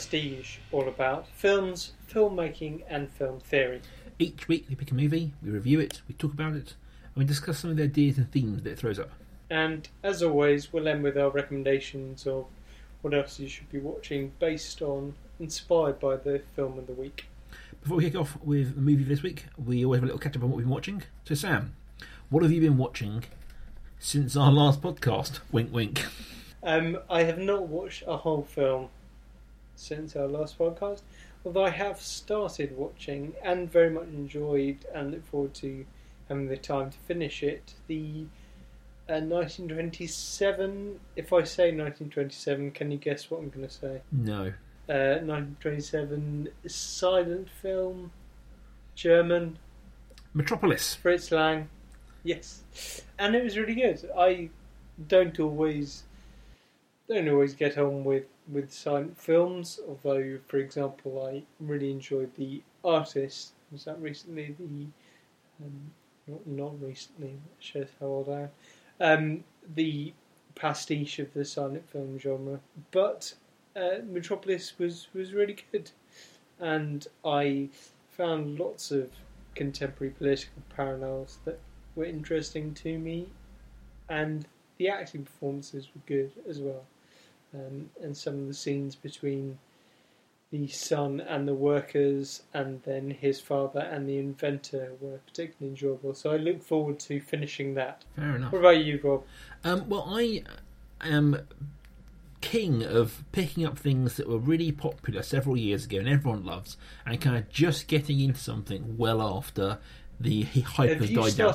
Welcome to The Prestige, all about films, filmmaking, and film theory. Each week we pick a movie, we review it, we talk about it, and we discuss some of the ideas and themes that it throws up. And as always, we'll end with our recommendations of what else you should be watching based on, inspired by the film of the week. Before we kick off with the movie this week, we always have a little catch up on what we've been watching. So, Sam, what have you been watching since our last podcast? Wink, wink. Um, I have not watched a whole film since our last podcast, although I have started watching and very much enjoyed and look forward to having the time to finish it. The uh, 1927. If I say 1927, can you guess what I'm going to say? No. Uh, 1927 silent film, German, Metropolis. Fritz Lang. Yes, and it was really good. I don't always don't always get on with with silent films. Although, for example, I really enjoyed the artist. Was that recently the um, not, not recently? That shows how old I am. Um, the pastiche of the silent film genre, but uh, Metropolis was was really good, and I found lots of contemporary political parallels that were interesting to me, and the acting performances were good as well, um, and some of the scenes between the son and the workers, and then his father and the inventor were particularly enjoyable. So I look forward to finishing that. Fair enough. What about you, Rob? Um, well, I am king of picking up things that were really popular several years ago and everyone loves, and kind of just getting into something well after the hype has died down.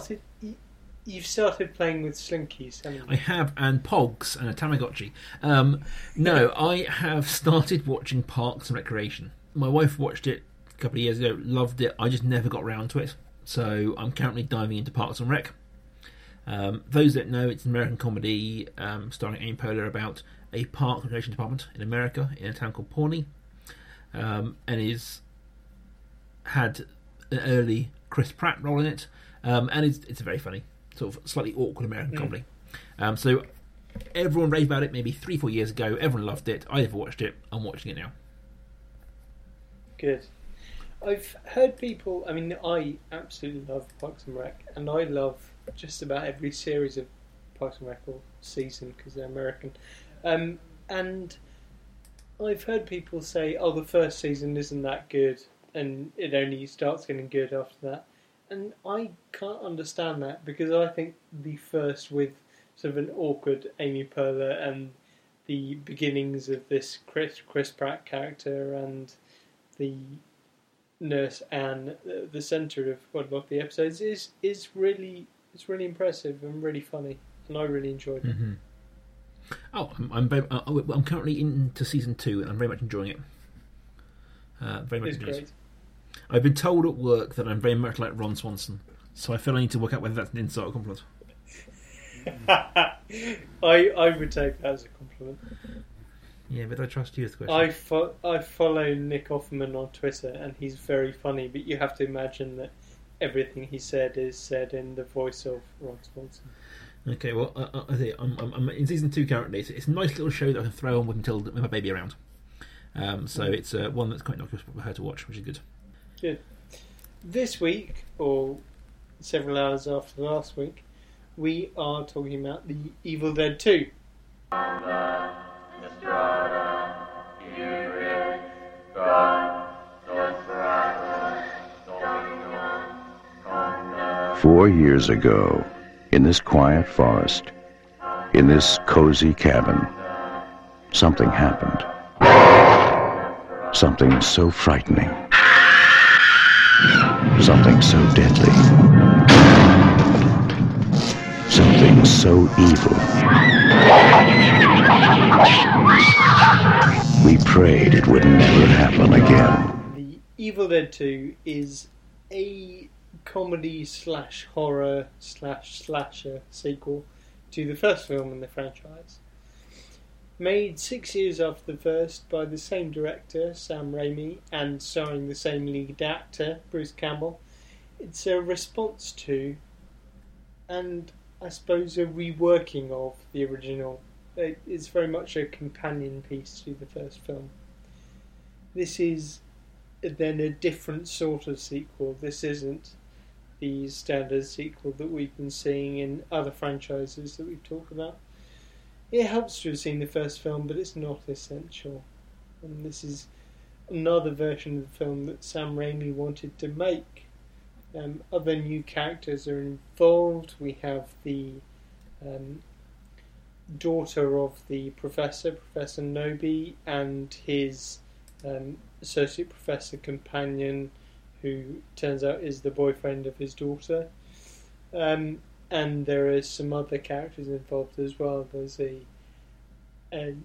You've started playing with Slinkies? I have, and Pogs and a Tamagotchi. Um, no, I have started watching Parks and Recreation. My wife watched it a couple of years ago, loved it. I just never got round to it. So I'm currently diving into Parks and Rec. Um, those that know, it's an American comedy um, starring Amy Poehler about a park and recreation department in America in a town called Pawnee, um, and is had an early Chris Pratt role in it, um, and it's, it's very funny, sort of slightly awkward American Mm. comedy. Um, so everyone raved about it maybe three, four years ago. Everyone loved it. I never watched it. I'm watching it now. Good. I've heard people. I mean, I absolutely love Parks and Rec, and I love just about every series of Parks and Rec or season because they're American. Um, and I've heard people say, "Oh, the first season isn't that good, and it only starts getting good after that." And I can't understand that because I think the first with sort of an awkward Amy Poehler and the beginnings of this Chris Chris Pratt character and the nurse Anne, the, the centre of lot of the episodes, is is really it's really impressive and really funny, and I really enjoyed it. Mm-hmm. Oh, I'm I'm, very, uh, I'm currently into season two, and I'm very much enjoying it. Uh, very much It's enjoying it. great. I've been told at work that I'm very much like Ron Swanson, so I feel I need to work out whether that's an insult or a compliment. I I would take that as a compliment. Yeah, but I trust you is the question. I fo- I follow Nick Offerman on Twitter, and he's very funny. But you have to imagine that everything he said is said in the voice of Ron Swanson. Okay, well, uh, I think I'm, I'm, I'm in season two currently. It's, it's a nice little show that I can throw on with Matilda, with my baby around. Um, so it's uh, one that's quite nice for her to watch, which is good. Good. This week, or several hours after last week, we are talking about the Evil Dead Two. Four years ago, in this quiet forest, in this cozy cabin, something happened. Something so frightening. Something so deadly. Something so evil. We prayed it would never happen again. The Evil Dead 2 is a comedy slash horror slash slasher sequel to the first film in the franchise. Made six years after the first by the same director, Sam Raimi, and starring the same lead actor, Bruce Campbell, it's a response to, and I suppose a reworking of, the original It's very much a companion piece to the first film. This is then a different sort of sequel. This isn't the standard sequel that we've been seeing in other franchises that we've talked about. It helps to have seen the first film, but it's not essential. And this is another version of the film that Sam Raimi wanted to make. Um, other new characters are involved. We have the um, daughter of the professor, Professor Knowby, and his um, associate professor companion, who turns out is the boyfriend of his daughter. Um, and there are some other characters involved as well. There's a, a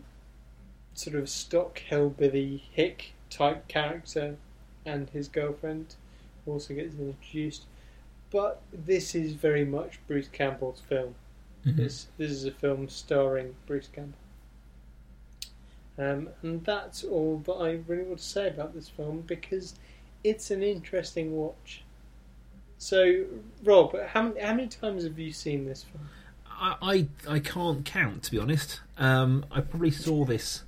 sort of stock hillbilly hick type character, and his girlfriend also gets introduced. But this is very much Bruce Campbell's film. Mhm. This this is a film starring Bruce Campbell. Um, and that's all that I really want to say about this film because it's an interesting watch. So, Rob, how many, how many times have you seen this film? I, I I can't count to be honest. Um, I probably saw this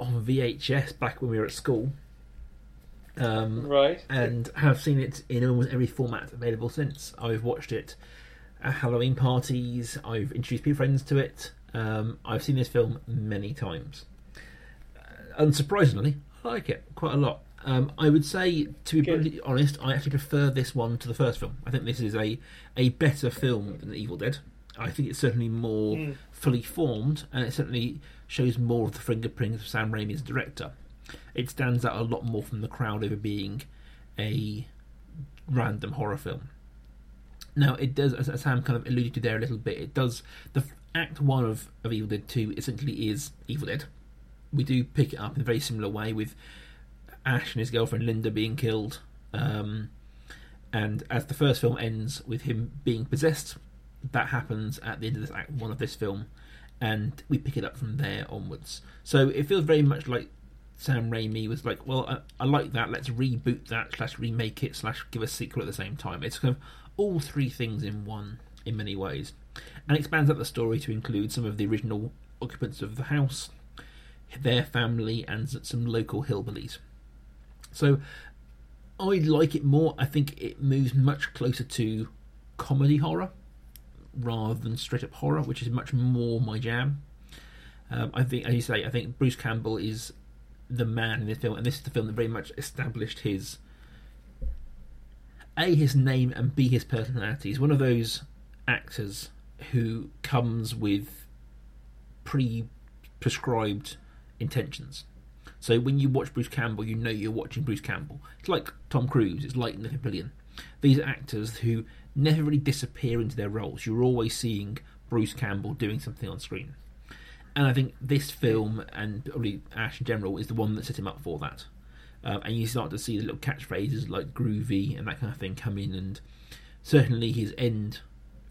on VHS back when we were at school, um, Right. and have seen it in almost every format available since. I've watched it at Halloween parties. I've introduced people friends to it. Um, I've seen this film many times. Uh, unsurprisingly, I like it quite a lot. Um, I would say, to be brutally honest, I actually prefer this one to the first film. I think this is a, a better film than Evil Dead. I think it's certainly more Mm. fully formed, and it certainly shows more of the fingerprints of Sam Raimi as director. It stands out a lot more from the crowd over being a random horror film. Now, it does, as, as Sam kind of alluded to there a little bit, it does. The Act One of, of Evil Dead Two essentially is Evil Dead. We do pick it up in a very similar way with Ash and his girlfriend Linda being killed, um, and as the first film ends with him being possessed, that happens at the end of this Act One of this film, and we pick it up from there onwards. So it feels very much like Sam Raimi was like, well, I, I like that. Let's reboot that slash remake it slash give a sequel at the same time. It's kind of all three things in one in many ways, and expands out the story to include some of the original occupants of the house, their family, and some local hillbillies. So I like it more. I think it moves much closer to comedy horror rather than straight up horror, which is much more my jam. Um, I think, as you say, I think Bruce Campbell is the man in this film, and this is the film that very much established his a his name and b his personality. He's one of those actors who comes with pre-prescribed intentions. So when you watch Bruce Campbell, you know you're watching Bruce Campbell. It's like Tom Cruise. It's like Nathan Fillion. These are actors who never really disappear into their roles. You're always seeing Bruce Campbell doing something on screen. And I think this film and probably Ash in general is the one that set him up for that. Um, and you start to see the little catchphrases like groovy and that kind of thing come in, and certainly his end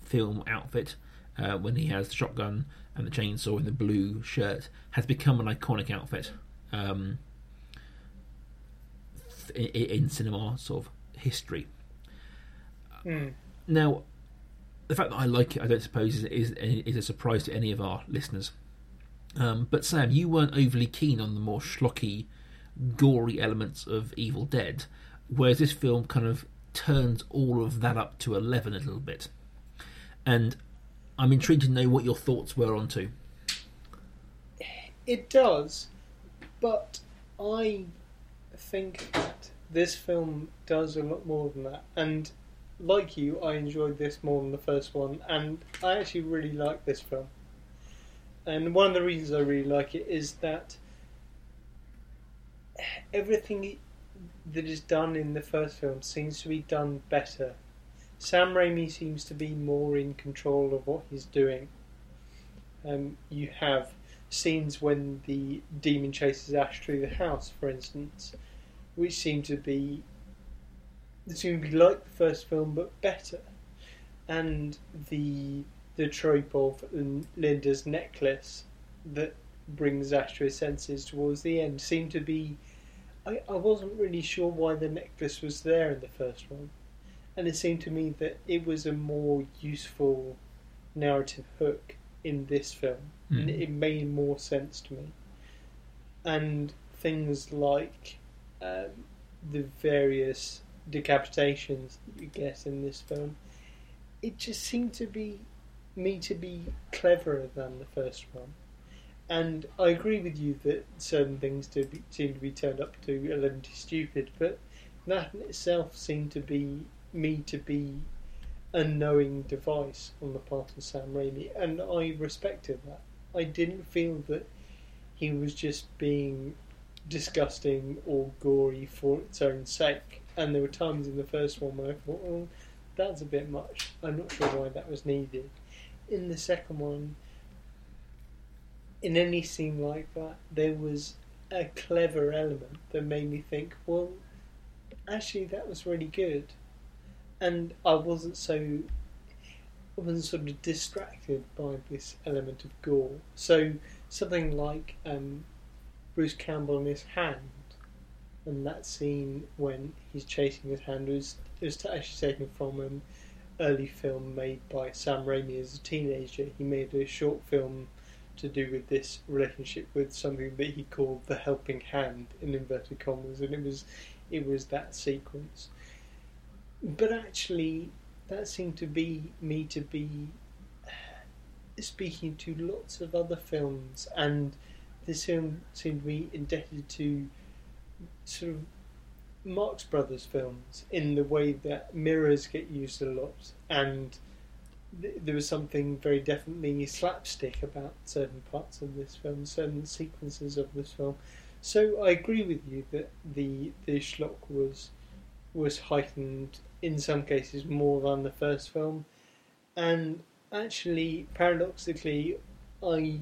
film outfit uh, when he has the shotgun and the chainsaw and the blue shirt has become an iconic outfit um, in, in cinema sort of history. Hmm. Now, the fact that I like it, I don't suppose is is, is a surprise to any of our listeners. Um, but Sam, you weren't overly keen on the more schlocky, gory elements of Evil Dead, whereas this film kind of turns all of that up to eleven a little bit. And I'm intrigued to know what your thoughts were on two. It does, but I think that this film does a lot more than that. And like you, I enjoyed this more than the first one, and I actually really like this film. And one of the reasons I really like it is that everything that is done in the first film seems to be done better. Sam Raimi seems to be more in control of what he's doing. Um, you have scenes when the demon chases Ash through the house, for instance, which seem to be seem to be like the first film but better, and the the trope of Linda's necklace that brings Ash to his senses towards the end seemed to be. I, I wasn't really sure why the necklace was there in the first one, and it seemed to me that it was a more useful narrative hook in this film, Mm. it made more sense to me. And things like um, the various decapitations that you get in this film, it just seemed to be me to be cleverer than the first one. And I agree with you that certain things to be, seem to be turned up to eleven stupid, but that in itself seemed to be me to be a knowing device on the part of Sam Raimi, and I respected that. I didn't feel that he was just being disgusting or gory for its own sake. And there were times in the first one where I thought, oh, that's a bit much. I'm not sure why that was needed. In the second one, in any scene like that, there was a clever element that made me think, well, actually, that was really good. And I wasn't so. I wasn't sort of distracted by this element of gore. So something like um, Bruce Campbell and his hand, and that scene when he's chasing his hand was was actually taken from an early film made by Sam Raimi as a teenager. He made a short film to do with this relationship with something that he called the helping hand in inverted commas, and it was it was that sequence. But actually, that seemed to be me to be uh, speaking to lots of other films, and this film seemed to be indebted to sort of Marx Brothers films in the way that mirrors get used a lot, and th- there was something very definitely slapstick about certain parts of this film, certain sequences of this film. So I agree with you that the the schlock was was heightened in some cases more than the first film, and actually, paradoxically, I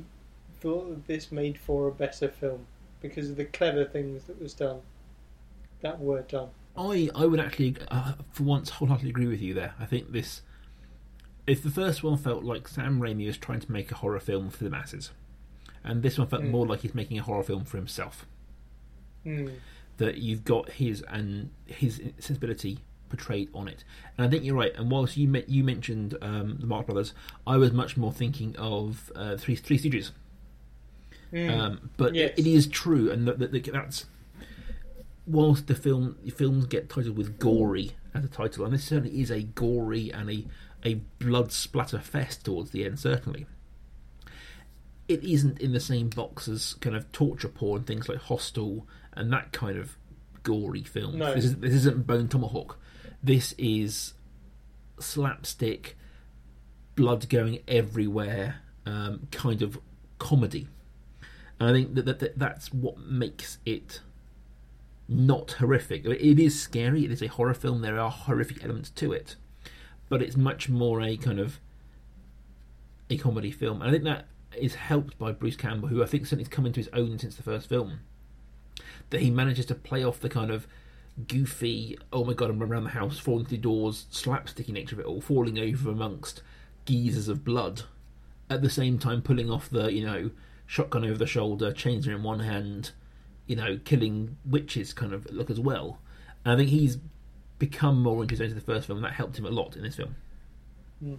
thought that this made for a better film because of the clever things that was done, that were done. I I would actually, uh, for once, wholeheartedly agree with you there. I think this, if the first one felt like Sam Raimi was trying to make a horror film for the masses, and this one felt Mm. more like he's making a horror film for himself. Hmm. That you've got his and his sensibility portrayed on it, and I think you're right. And whilst you me- you mentioned um, the Marx Brothers, I was much more thinking of uh, Three Three Stooges. Hmm. Um, but Yes. it is true, and that, that, that that's whilst the film the films get titled with gory as a title, and this certainly is a gory and a a blood splatter fest towards the end. Certainly, it isn't in the same box as kind of torture porn things like Hostel and that kind of gory film. No. This, is, this isn't Bone Tomahawk. This is slapstick, blood going everywhere, um, kind of comedy. And I think that, that, that that's what makes it not horrific. It is scary. It is a horror film. There are horrific elements to it, but it's much more a kind of a comedy film. And I think that is helped by Bruce Campbell, who I think certainly has come into his own since the first film. That he manages to play off the kind of goofy, oh my god, I'm around the house, falling through doors, slapsticky nature of it all, falling over amongst geysers of blood, at the same time pulling off the, you know, shotgun over the shoulder, chainsaw in one hand, you know, killing witches kind of look as well. And I think he's become more into the first film, and that helped him a lot in this film. Hmm.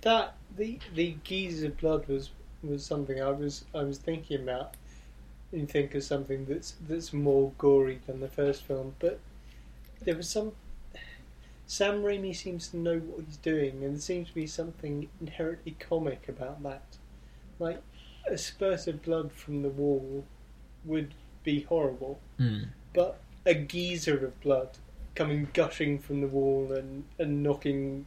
That the the geese of blood was was something I was I was thinking about and think of something that's that's more gory than the first film, but there was some Sam Raimi seems to know what he's doing and there seems to be something inherently comic about that. Like a spurt of blood from the wall would be horrible, Mm. but a geyser of blood coming gushing from the wall and, and knocking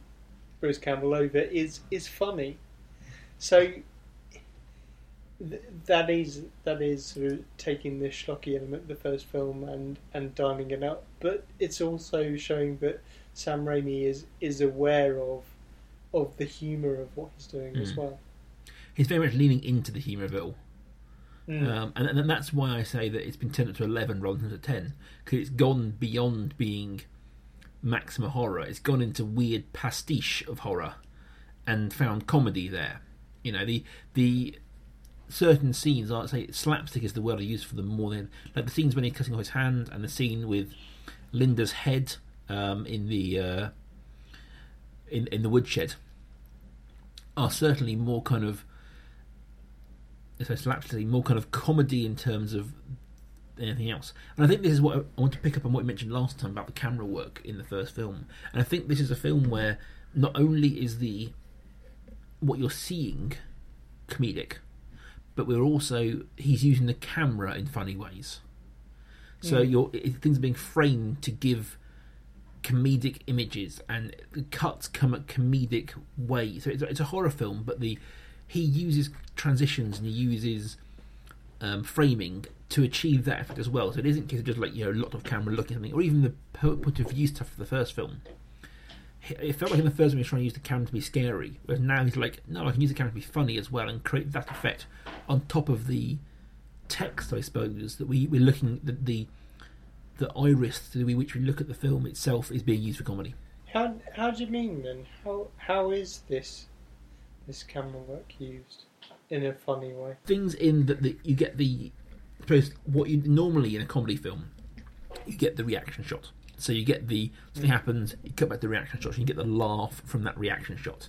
Bruce Campbell over is is funny. So th- that is that is sort of taking the schlocky element of the first film and and dialing it up, but it's also showing that Sam Raimi is is aware of of the humour of what he's doing as Mm. well. He's very much leaning into the humour of it all. Mm. Um, and, and that's why I say that it's been turned up to 11 rather than to 10, because it's gone beyond being maximum horror. It's gone into weird pastiche of horror and found comedy there. You know, the the certain scenes, I'd say slapstick is the word I use for them more than like the scenes when he's cutting off his hand and the scene with Linda's head um, in the uh, in in the woodshed. are certainly more kind of so slapstick, more kind of comedy in terms of anything else. And I think this is what I, want to pick up on what you mentioned last time about the camera work in the first film. And I think this is a film where not only is the what you're seeing comedic, but we're also he's using the camera in funny ways. So you're it, things are being framed to give comedic images, and the cuts come at comedic ways. So it's, a- it's a horror film, but the he uses transitions and he uses um, framing to achieve that effect as well. So it isn't case of just like you know a lot of camera looking at something, or even the point of view stuff for the first film. It felt like in the first one he was trying to use the camera to be scary, whereas now he's like, no, I can use the camera to be funny as well and create that effect on top of the text, I suppose, that we we're looking the the, the iris through which we look at the film itself is being used for comedy. How how do you mean then? How how is this this camera work used in a funny way? things in that the, you get the suppose what you normally in a comedy film you get the reaction shot so you get the something happens you cut back to the reaction shot and you get the laugh from that reaction shot.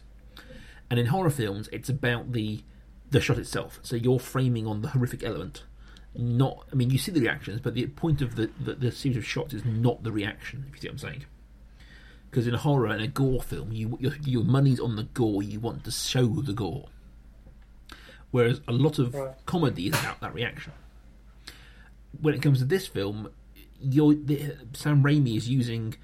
And in horror films it's about the the shot itself. So you're framing on the horrific element. Not i mean you see the reactions but the point of the the, the series of shots is not the reaction if you see what i'm saying. Because in a horror and a gore film you your, your money's on the gore you want to show the gore. Whereas a lot of Right. comedy is about that reaction. When it comes to this film, you're, the, Sam Raimi is using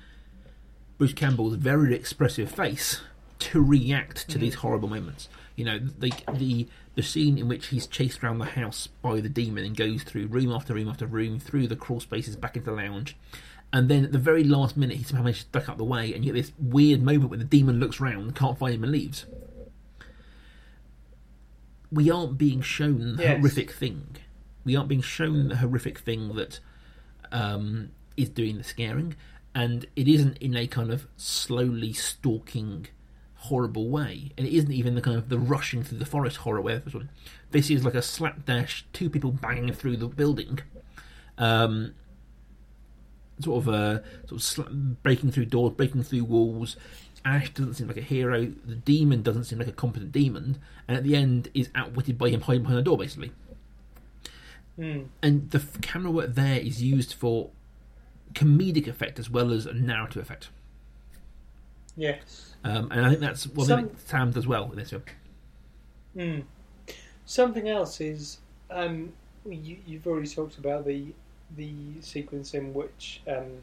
Bruce Campbell's very expressive face to react to these mm. horrible moments. You know, the the the scene in which he's chased around the house by the demon and goes through room after room after room through the crawl spaces back into the lounge. And then at the very last minute, he somehow manages to duck out the way, and you get this weird moment when the demon looks round, can't find him, and leaves. We aren't being shown the Yes. horrific thing. We aren't being shown the horrific thing that um, is doing the scaring, and it isn't in a kind of slowly stalking, horrible way, and it isn't even the kind of the rushing through the forest horror way. This is like a slapdash, two people banging through the building, um, sort of uh, sort of sla- breaking through doors, breaking through walls. Ash doesn't seem like a hero. The demon doesn't seem like a competent demon, and at the end is outwitted by him hiding behind a door, basically Hmm. and the f- camera work there is used for comedic effect as well as a narrative effect. Yes. Um, and I think that's one Some- thing Sam does well in this film. Hmm. Something else is um, you, you've already talked about the the sequence in which um,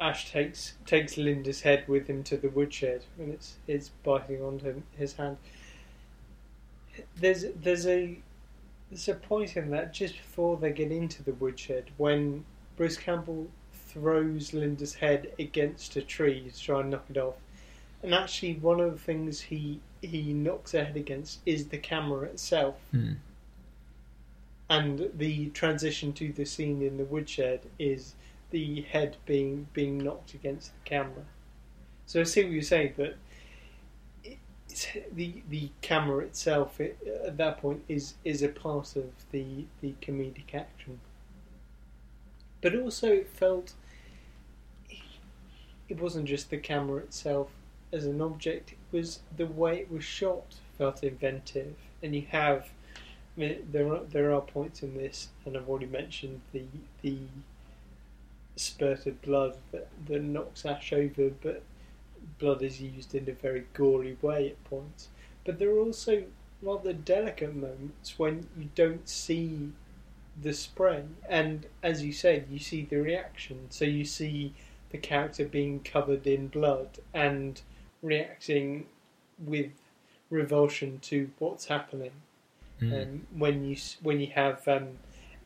Ash takes takes Linda's head with him to the woodshed and it's it's biting onto his hand. There's there's a there's a point in that just before they get into the woodshed when Bruce Campbell throws Linda's head against a tree to try and knock it off. And actually, one of the things he he knocks her head against is the camera itself, Hmm. and the transition to the scene in the woodshed is the head being being knocked against the camera. So I see what you're saying, but the the camera itself it, at that point is is a part of the the comedic action. But also, it felt it wasn't just the camera itself as an object; it was the way it was shot felt inventive, and you have. I mean, there are there are points in this, and I've already mentioned the the spurted blood that, that knocks Ash over, but blood is used in a very gory way at points. But there are also rather delicate moments when you don't see the spray, and as you said, you see the reaction. So you see the character being covered in blood and reacting with revulsion to what's happening. Um, when you when you have um,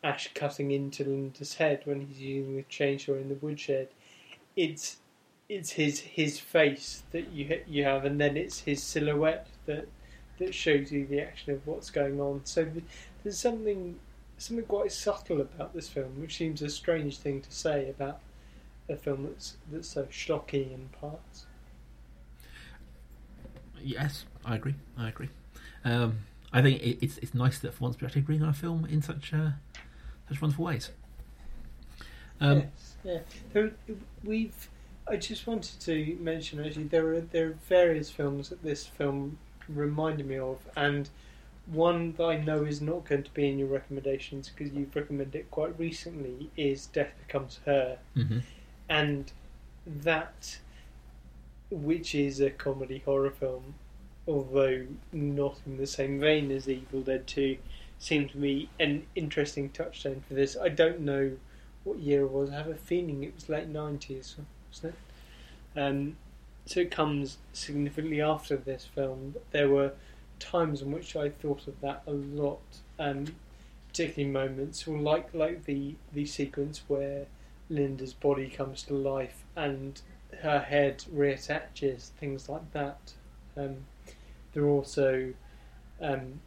Ash cutting into Linda's head when he's using the chainsaw in the woodshed, it's it's his his face that you you have, and then it's his silhouette that that shows you the action of what's going on. So th- there's something something quite subtle about this film, which seems a strange thing to say about a film that's that's so shocking in parts. Yes, I agree. I agree. Um, I think it, it's it's nice that for once we're actually on a film in such uh, such wonderful ways. Um, yes, yeah. There, we've I just wanted to mention actually there are there are various films that this film reminded me of, and one that I know is not going to be in your recommendations because you've recommended it quite recently is Death Becomes Her, Mm-hmm. and that, which is a comedy horror film, although not in the same vein as Evil Dead Two, seemed to be an interesting touchstone for this. I don't know what year it was. I have a feeling it was late nineties, wasn't it? Um, so it comes significantly after this film. There were times in which I thought of that a lot, um, particularly moments, or like like the the sequence where Linda's body comes to life and her head reattaches, things like that. Um, there are also um,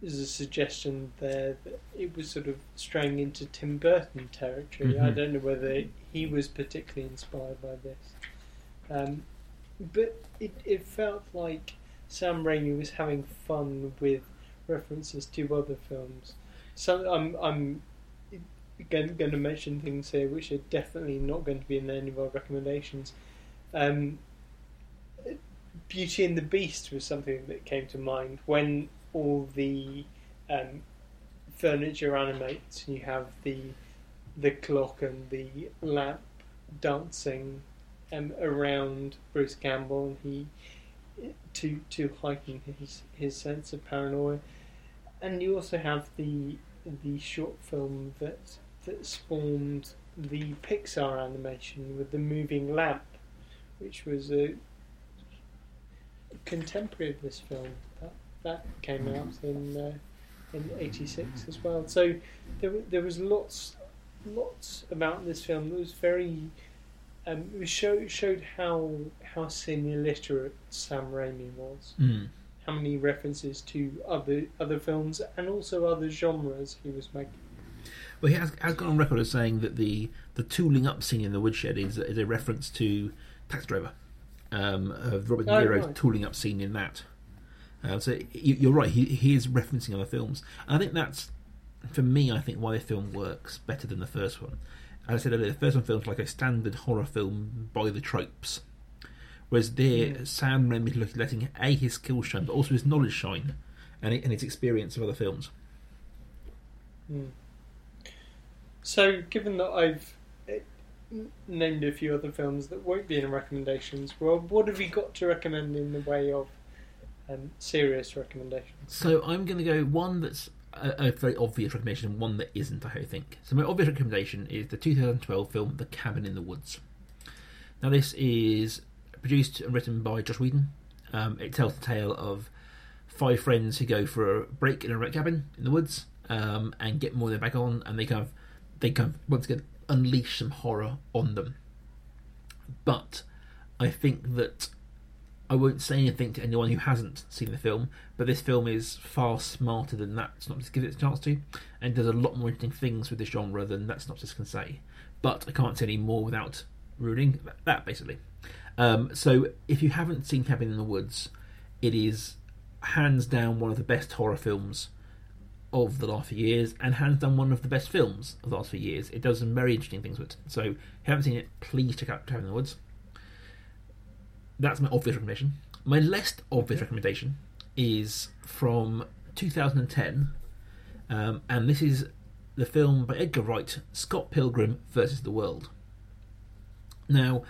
there's a suggestion there that it was sort of straying into Tim Burton territory. I Mhm. don't know whether he was particularly inspired by this, um, but it it felt like Sam Raimi was having fun with references to other films. So I'm I'm going, going to mention things here which are definitely not going to be in any of our recommendations. Um, Beauty and the Beast was something that came to mind when all the um, furniture animates. and You have the the clock and the lamp dancing um, around Bruce Campbell, and he to to heighten his his sense of paranoia. And you also have the the short film that that spawned the Pixar animation with the moving lamp, which was a contemporary of this film. That that came out in uh, in '86 as well. So there there was lots lots about this film that was very. Um, it show, showed how how semi literate Sam Raimi was Mm. how many references to other other films and also other genres he was making. Well, he has, has gone on record as saying that the, the tooling up scene in the woodshed is, is a reference to Taxi Driver, um, of Robert De Oh, Niro's right. tooling up scene in that. Uh, so you, you're right, he, he is referencing other films. And I think that's, for me, I think why the film works better than the first one. As I said earlier, the first one feels like a standard horror film by the tropes. Whereas there, Mm. Sam Raimi is letting A, his skills shine, but also his knowledge shine, and, and his experience of other films. Hmm. So, given that I've eh, named a few other films that won't be in recommendations, well, what have you got to recommend in the way of um, serious recommendations? So I'm going to go one that's a, a very obvious recommendation and one that isn't, I think. So my obvious recommendation is the 2012 film The Cabin in the Woods. Now this is produced and written by Joss Whedon. Um, it tells the tale of five friends who go for a break in a wreck cabin in the woods um, and get more their back on, and they kind of they kind of once again unleash some horror on them. But I think that I won't say anything to anyone who hasn't seen the film, but this film is far smarter than that synopsis gives it a chance to, and does a lot more interesting things with this genre than that synopsis can say. But I can't say any more without ruining that, basically. Um, so if you haven't seen Cabin in the Woods, it is hands down one of the best horror films of the last few years, and hands down one of the best films of the last few years. It does some very interesting things with it. So if you haven't seen it, please check out Cabin in the Woods. That's my obvious recommendation. My less obvious recommendation is from 2010, um, and this is the film by Edgar Wright, Scott Pilgrim versus the World. Now,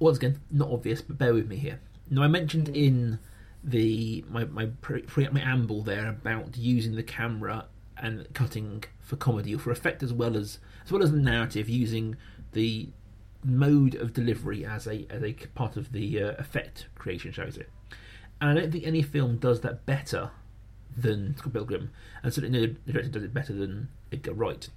once again, not obvious, but bear with me here. Now, I mentioned in the my my pre-amble there about using the camera and cutting for comedy or for effect as well as as well as the narrative, using the mode of delivery as a as a part of the uh, effect creation, we say? And I don't think any film does that better than Scott Pilgrim, and certainly no director does it better than Edgar Wright.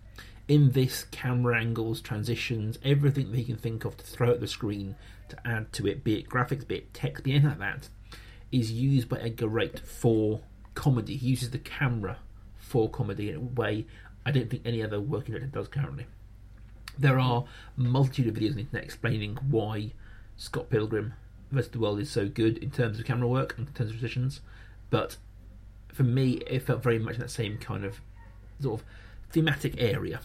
In this, camera angles, transitions, everything that he can think of to throw at the screen to add to it, be it graphics, be it text, be anything like that, is used by Edgar Wright for comedy. He uses the camera for comedy in a way I don't think any other working director does currently. There are a multitude of videos on the internet explaining why Scott Pilgrim vs. the World is so good in terms of camera work and in terms of positions, but for me, it felt very much in that same kind of sort of thematic area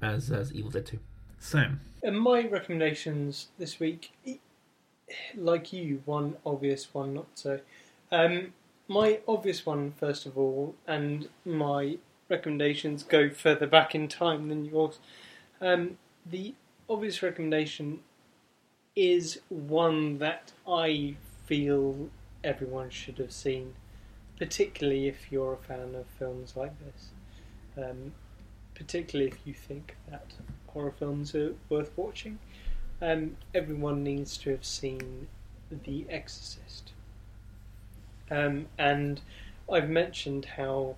as as Evil Dead Two. Sam. And my recommendations this week, like you, one obvious, one not so. Um, my obvious one, first of all, and my recommendations go further back in time than yours. Um, the obvious recommendation is one that I feel everyone should have seen, particularly if you're a fan of films like this. Um, particularly if you think that horror films are worth watching. Um, everyone needs to have seen The Exorcist. Um, and I've mentioned how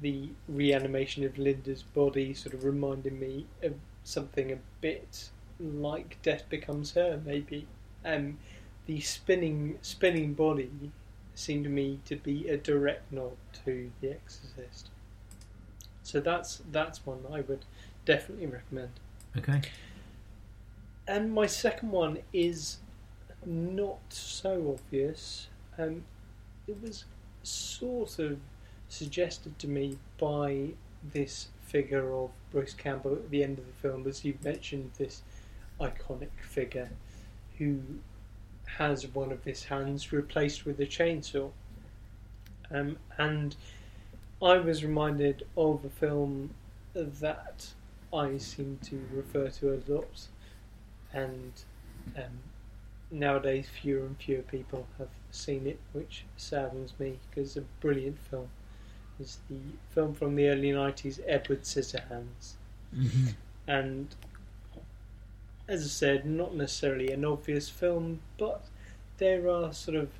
the reanimation of Linda's body sort of reminded me of something a bit like Death Becomes Her, maybe. Um, the spinning spinning body seemed to me to be a direct nod to The Exorcist. So that's that's one I would definitely recommend. Okay. And my second one is not so obvious. Um, it was sort of suggested to me by this figure of Bruce Campbell at the end of the film, as you mentioned, this iconic figure who has one of his hands replaced with a chainsaw. Um, and I was reminded of a film that I seem to refer to a lot, and um, nowadays fewer and fewer people have seen it, which saddens me because it's a brilliant film. It's the film from the early 90s, Edward Scissorhands. Mm-hmm. And as I said, not necessarily an obvious film, but there are sort of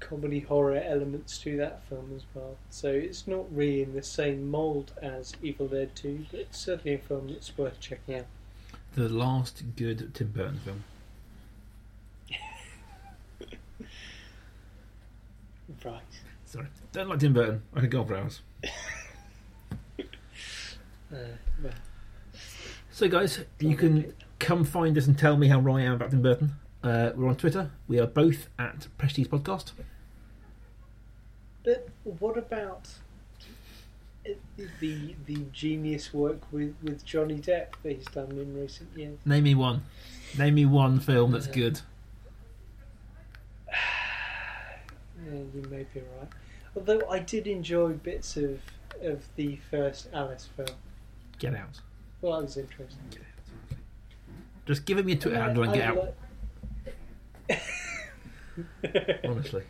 comedy horror elements to that film as well. So it's not really in the same mould as Evil Dead 2, but it's certainly a film that's worth checking out. The last good Tim Burton film. Right. Sorry. Don't like Tim Burton. I could go on for hours. Uh, well, So, guys, you can come find us and tell me how wrong I am about Tim Burton. Uh, we're on Twitter. We are both at Prestige Podcast. but what about the the genius work with, with Johnny Depp that he's done in recent years? Name me one. Name me one film that's good. Yeah, you may be right. Although I did enjoy bits of of the first Alice film. Get out. Well, that was interesting. Just give me a Twitter handle and get out. out. Honestly.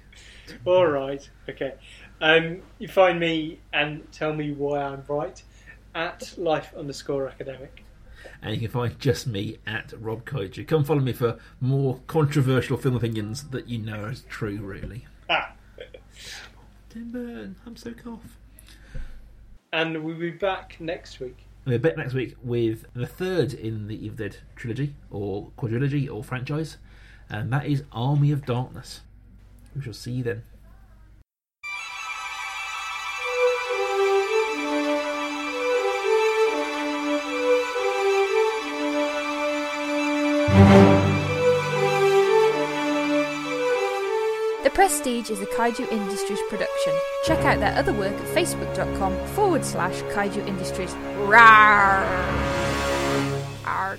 All right. Okay. Um, you find me and tell me why I'm right at life underscore academic. And you can find just me at Rob Koju. Come follow me for more controversial film opinions that you know is true, really. Tim Burton, I'm so cough. And we'll be back next week. We're back next week with the third in the Evil Dead trilogy, or quadrilogy, or franchise, and that is Army of Darkness. We shall see you then. Prestige is a Kaiju Industries production. Check out their other work at facebook.com forward slash Kaiju Industries. Rawr. Arg.